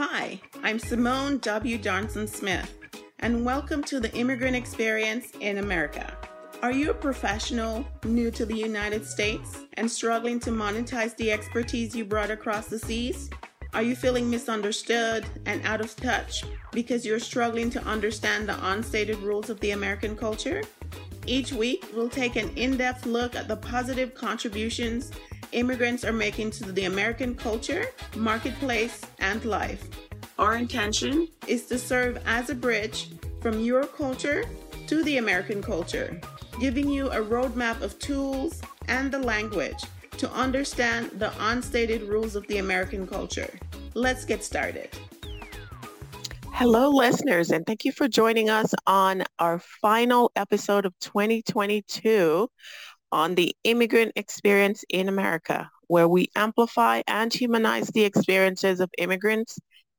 Hi, I'm Simone W. Johnson Smith, and welcome to the Immigrant Experience in America. Are you a professional new to the United States and struggling to monetize the expertise you brought across the seas? Are you feeling misunderstood and out of touch because you're struggling to understand the unstated rules of the American culture? Each week, we'll take an in depth look at the positive contributions immigrants are making to the American culture, marketplace, and life. Our intention is to serve as a bridge from your culture to the American culture, giving you a roadmap of tools and the language to understand the unstated rules of the American culture. Let's get started. Hello, listeners, and thank you for joining us on our final episode of 2022 on the immigrant experience in America, where we amplify and humanize the experiences of immigrants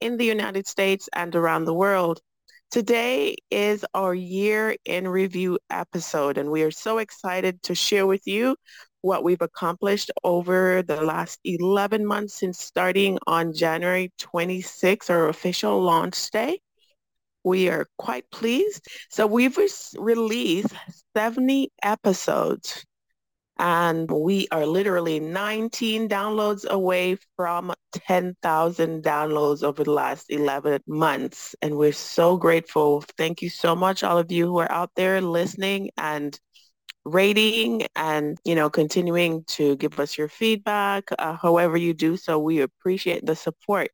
in the United States and around the world. Today is our year in review episode, and we are so excited to share with you what we've accomplished over the last 11 months since starting on January 26, our official launch day. We are quite pleased. So we've re- released 70 episodes and we are literally 19 downloads away from 10,000 downloads over the last 11 months. And we're so grateful. Thank you so much, all of you who are out there listening and rating and, you know, continuing to give us your feedback. Uh, however you do so, we appreciate the support.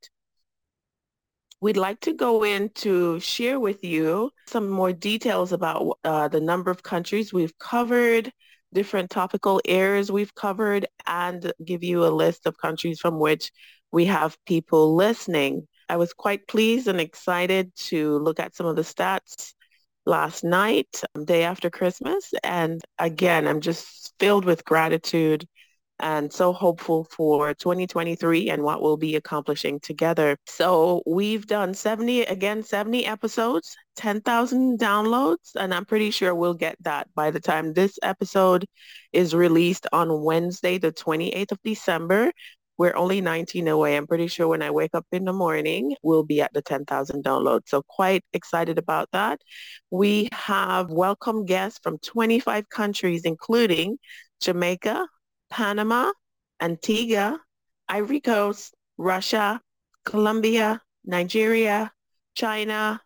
We'd like to go in to share with you some more details about uh, the number of countries we've covered, different topical areas we've covered and give you a list of countries from which we have people listening. I was quite pleased and excited to look at some of the stats last night, um, day after Christmas. And again, I'm just filled with gratitude and so hopeful for 2023 and what we'll be accomplishing together. So we've done 70, again, 70 episodes, 10,000 downloads, and I'm pretty sure we'll get that by the time this episode is released on Wednesday, the 28th of December. We're only 19 away. I'm pretty sure when I wake up in the morning, we'll be at the 10,000 downloads. So quite excited about that. We have welcome guests from 25 countries, including Jamaica, Panama, Antigua, Ivory Coast, Russia, Colombia, Nigeria, China,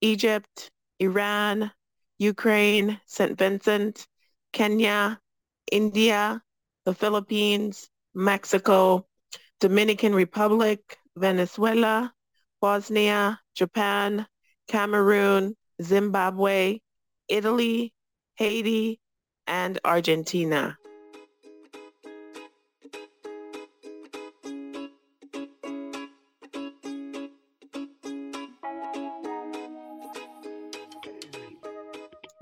Egypt, Iran, Ukraine, St. Vincent, Kenya, India, the Philippines, Mexico, Dominican Republic, Venezuela, Bosnia, Japan, Cameroon, Zimbabwe, Italy, Haiti, and Argentina.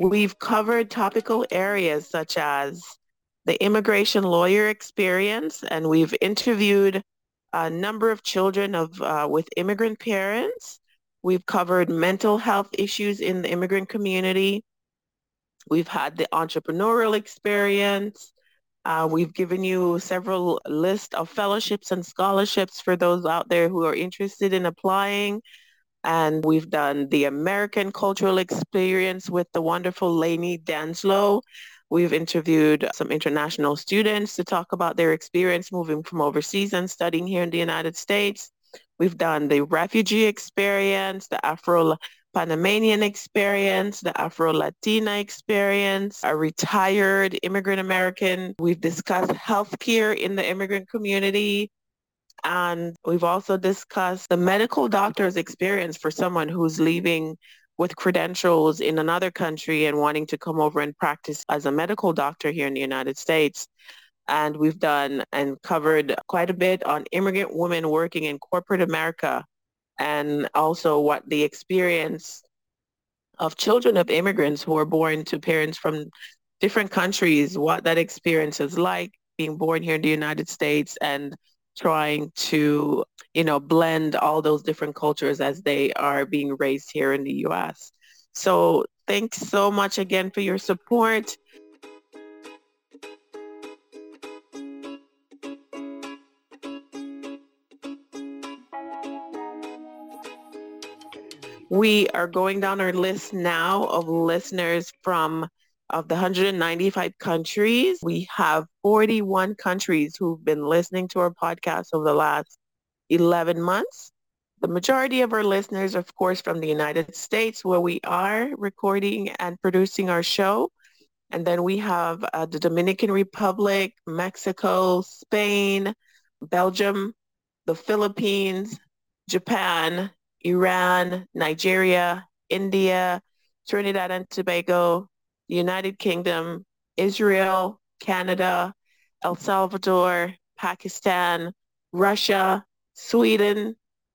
We've covered topical areas such as the immigration lawyer experience, and we've interviewed a number of children of uh, with immigrant parents. We've covered mental health issues in the immigrant community. We've had the entrepreneurial experience. Uh, we've given you several lists of fellowships and scholarships for those out there who are interested in applying and we've done the American cultural experience with the wonderful Lainey Danslow. We've interviewed some international students to talk about their experience moving from overseas and studying here in the United States. We've done the refugee experience, the Afro Panamanian experience, the Afro-Latina experience, a retired immigrant American. We've discussed healthcare in the immigrant community, and we've also discussed the medical doctor's experience for someone who's leaving with credentials in another country and wanting to come over and practice as a medical doctor here in the United States. And we've done and covered quite a bit on immigrant women working in corporate America and also what the experience of children of immigrants who are born to parents from different countries, what that experience is like being born here in the United States and trying to, you know, blend all those different cultures as they are being raised here in the U.S. So thanks so much again for your support. We are going down our list now of listeners from of the 195 countries. We have 41 countries who've been listening to our podcast over the last 11 months. The majority of our listeners, of course, from the United States, where we are recording and producing our show. And then we have uh, the Dominican Republic, Mexico, Spain, Belgium, the Philippines, Japan, Iran, Nigeria, India, Trinidad and Tobago, United Kingdom, Israel, Canada, El Salvador, Pakistan, Russia, Sweden,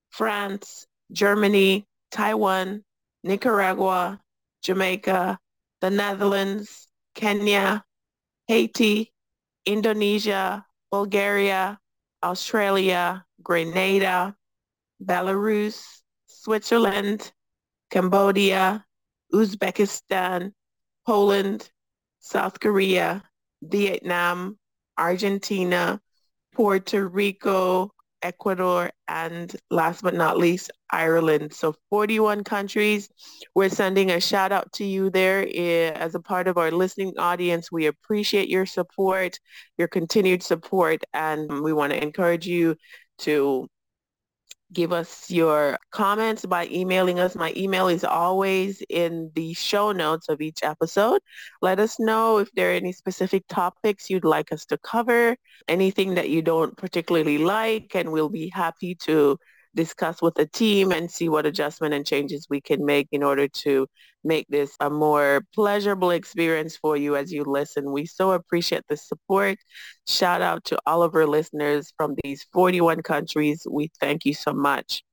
France, Germany, Taiwan, Nicaragua, Jamaica, the Netherlands, Kenya, Haiti, Indonesia, Bulgaria, Australia, Grenada, Belarus, Switzerland, Cambodia, Uzbekistan, Poland, South Korea, Vietnam, Argentina, Puerto Rico, Ecuador, and last but not least, Ireland. So 41 countries. We're sending a shout out to you there eh, as a part of our listening audience. We appreciate your support, your continued support, and we want to encourage you to give us your comments by emailing us. My email is always in the show notes of each episode. Let us know if there are any specific topics you'd like us to cover, anything that you don't particularly like, and we'll be happy to discuss with the team and see what adjustment and changes we can make in order to make this a more pleasurable experience for you as you listen. We so appreciate the support. Shout out to all of our listeners from these 41 countries. We thank you so much.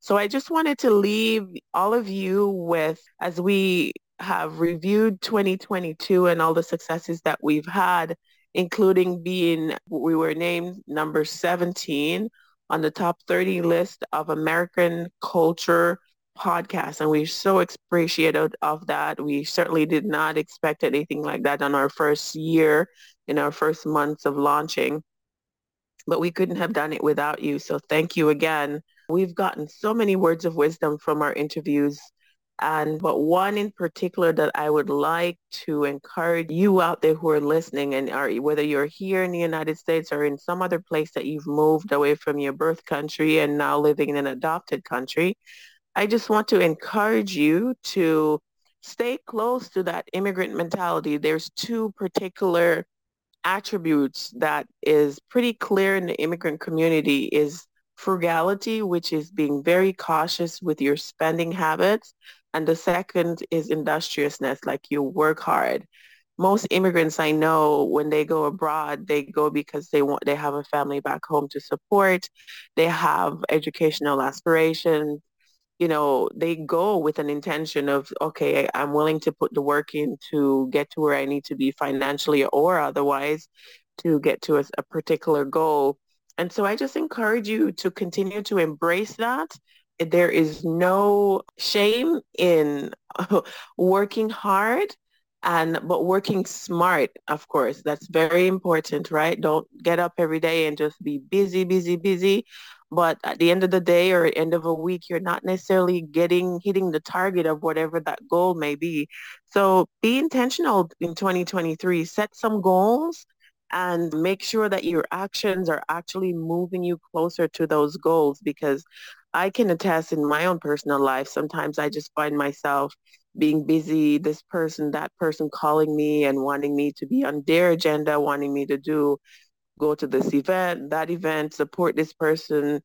So I just wanted to leave all of you with, as we have reviewed 2022 and all the successes that we've had, including being, we were named number 17 on the top 30 list of American culture podcasts. And we're so appreciative of that. We certainly did not expect anything like that on our first year, in our first months of launching. But we couldn't have done it without you. So thank you again. We've gotten so many words of wisdom from our interviews and but one in particular that I would like to encourage you out there who are listening and are whether you're here in the United States or in some other place that you've moved away from your birth country and now living in an adopted country, I just want to encourage you to stay close to that immigrant mentality. There's two particular attributes that is pretty clear in the immigrant community is frugality, which is being very cautious with your spending habits and the second is industriousness, like you work hard. Most immigrants I know, when they go abroad, they go because they want, they have a family back home to support. They have educational aspirations. You know, they go with an intention of, okay, I'm willing to put the work in to get to where I need to be financially or otherwise to get to a, a particular goal. And so I just encourage you to continue to embrace that there is no shame in working hard and but working smart of course. That's very important right? Don't get up every day and just be busy busy busy. But at the end of the day or end of a week you're not necessarily getting hitting the target of whatever that goal may be. So be intentional in 2023 set some goals and make sure that your actions are actually moving you closer to those goals because I can attest in my own personal life, sometimes I just find myself being busy, this person, that person calling me and wanting me to be on their agenda, wanting me to do, go to this event, that event, support this person.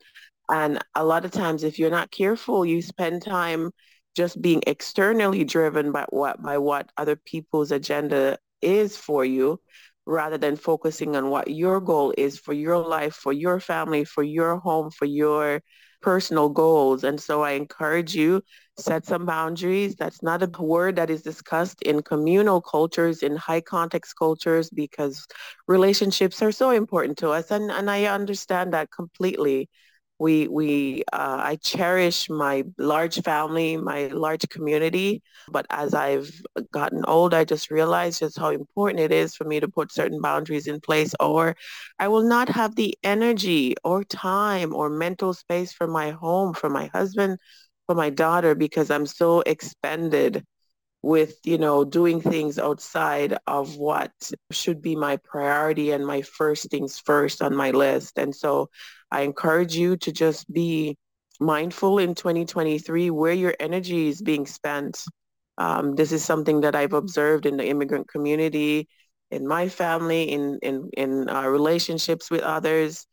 And a lot of times if you're not careful, you spend time just being externally driven by what by what other people's agenda is for you rather than focusing on what your goal is for your life, for your family, for your home, for your personal goals. And so I encourage you, set some boundaries. That's not a word that is discussed in communal cultures, in high context cultures, because relationships are so important to us. And, and I understand that completely we we uh, I cherish my large family, my large community. But as I've gotten old, I just realized just how important it is for me to put certain boundaries in place, or I will not have the energy or time or mental space for my home, for my husband, for my daughter because I'm so expended with, you know, doing things outside of what should be my priority and my first things first on my list. And so I encourage you to just be mindful in 2023 where your energy is being spent. Um, this is something that I've observed in the immigrant community, in my family, in, in, in uh, relationships with others.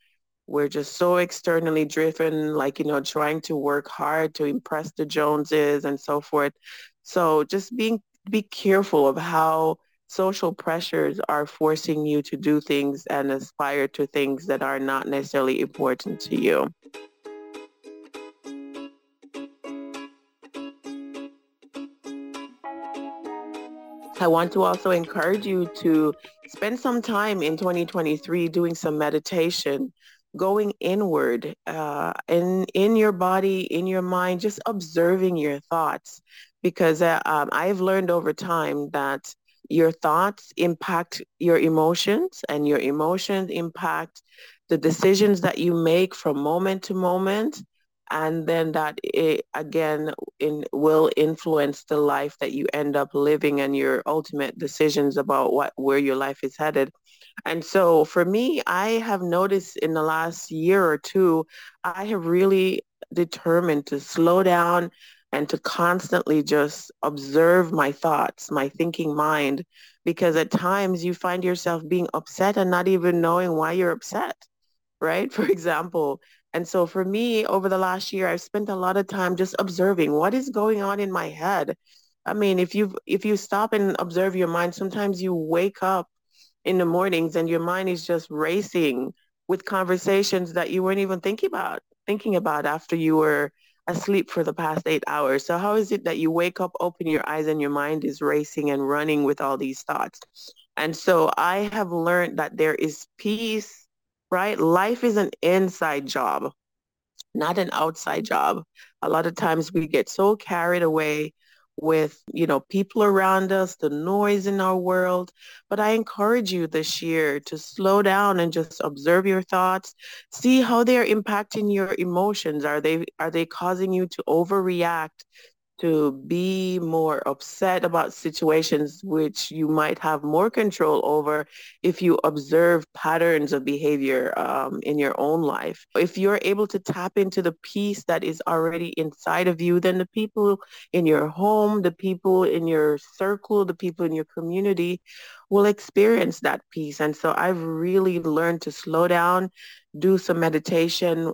We're just so externally driven, like, you know, trying to work hard to impress the Joneses and so forth. So just being, be careful of how social pressures are forcing you to do things and aspire to things that are not necessarily important to you. I want to also encourage you to spend some time in 2023 doing some meditation, going inward uh, in, in your body, in your mind, just observing your thoughts. Because uh, um, I've learned over time that your thoughts impact your emotions and your emotions impact the decisions that you make from moment to moment. And then that it, again in, will influence the life that you end up living and your ultimate decisions about what where your life is headed. And so for me i have noticed in the last year or two i have really determined to slow down and to constantly just observe my thoughts my thinking mind because at times you find yourself being upset and not even knowing why you're upset right for example and so for me, over the last year, I've spent a lot of time just observing what is going on in my head. I mean, if you if you stop and observe your mind, sometimes you wake up in the mornings and your mind is just racing with conversations that you weren't even thinking about thinking about after you were asleep for the past eight hours. So how is it that you wake up, open your eyes, and your mind is racing and running with all these thoughts? And so I have learned that there is peace right? Life is an inside job, not an outside job. A lot of times we get so carried away with, you know, people around us, the noise in our world. But I encourage you this year to slow down and just observe your thoughts, see how they're impacting your emotions. Are they are they causing you to overreact to be more upset about situations which you might have more control over if you observe patterns of behavior um, in your own life. If you're able to tap into the peace that is already inside of you, then the people in your home, the people in your circle, the people in your community will experience that peace. And so I've really learned to slow down, do some meditation,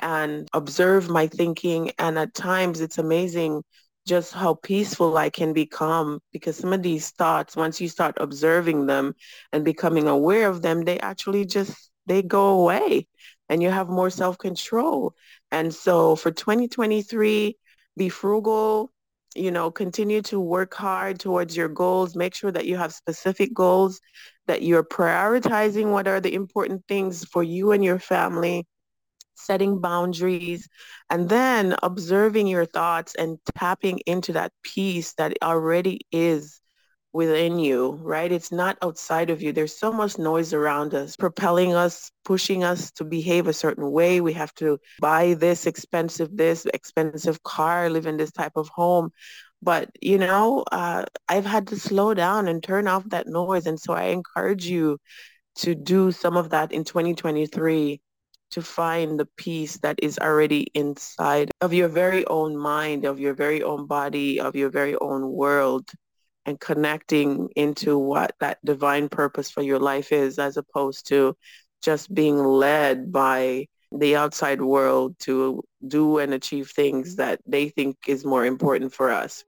and observe my thinking. And at times it's amazing just how peaceful I can become because some of these thoughts, once you start observing them and becoming aware of them, they actually just, they go away and you have more self-control. And so for 2023, be frugal, you know, continue to work hard towards your goals. Make sure that you have specific goals, that you're prioritizing what are the important things for you and your family setting boundaries, and then observing your thoughts and tapping into that peace that already is within you, right? It's not outside of you. There's so much noise around us, propelling us, pushing us to behave a certain way. We have to buy this expensive, this expensive car, live in this type of home. But, you know, uh, I've had to slow down and turn off that noise. And so I encourage you to do some of that in 2023 to find the peace that is already inside of your very own mind, of your very own body, of your very own world, and connecting into what that divine purpose for your life is, as opposed to just being led by the outside world to do and achieve things that they think is more important for us.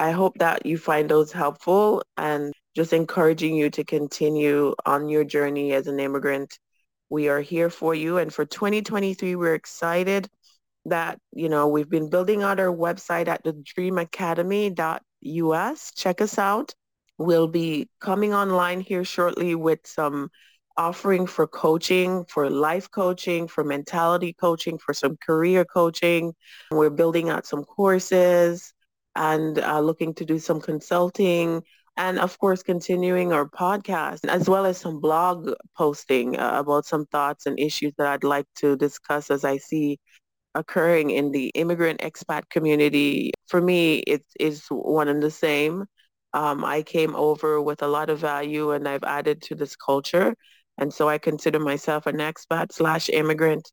I hope that you find those helpful and just encouraging you to continue on your journey as an immigrant. We are here for you. And for 2023, we're excited that, you know, we've been building out our website at the dreamacademy.us. Check us out. We'll be coming online here shortly with some offering for coaching, for life coaching, for mentality coaching, for some career coaching. We're building out some courses and uh, looking to do some consulting and of course continuing our podcast as well as some blog posting uh, about some thoughts and issues that I'd like to discuss as I see occurring in the immigrant expat community. For me, it is one and the same. Um, I came over with a lot of value and I've added to this culture. And so I consider myself an expat slash immigrant.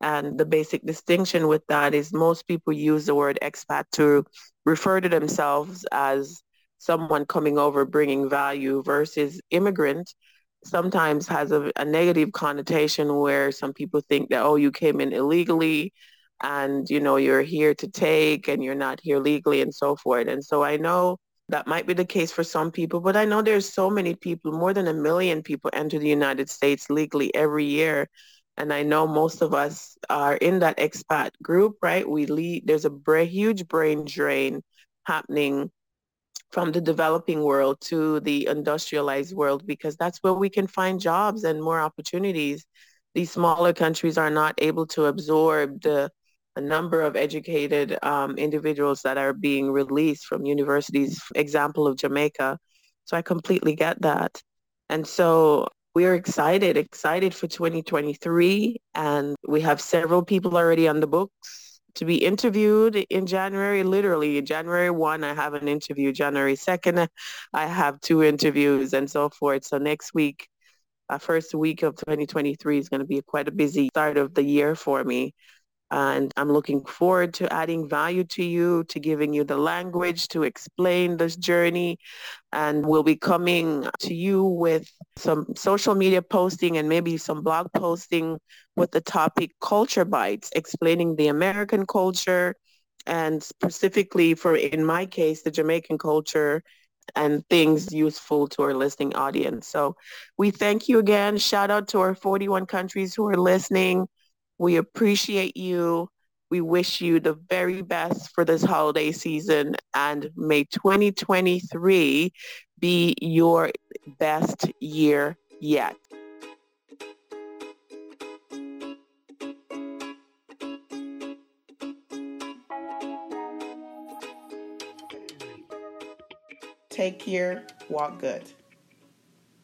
And the basic distinction with that is most people use the word expat to refer to themselves as someone coming over bringing value versus immigrant sometimes has a, a, negative connotation where some people think that, oh, you came in illegally and, you know, you're here to take and you're not here legally and so forth. And so I know that might be the case for some people, but I know there's so many people, more than a million people enter the United States legally every year. And I know most of us are in that expat group, right? We lead, there's a bra- huge brain drain happening from the developing world to the industrialized world because that's where we can find jobs and more opportunities. These smaller countries are not able to absorb the a number of educated um, individuals that are being released from universities, example of Jamaica. So I completely get that. And so we're excited, excited for 2023. And we have several people already on the books to be interviewed in January. Literally, January 1, I have an interview. January 2nd, I have two interviews and so forth. So next week, uh, first week of 2023 is going to be quite a busy start of the year for me. And I'm looking forward to adding value to you, to giving you the language to explain this journey. And we'll be coming to you with some social media posting and maybe some blog posting with the topic Culture Bites, explaining the American culture and specifically for, in my case, the Jamaican culture and things useful to our listening audience. So we thank you again. Shout out to our 41 countries who are listening. We appreciate you. We wish you the very best for this holiday season and may 2023 be your best year yet. Take care. Walk good.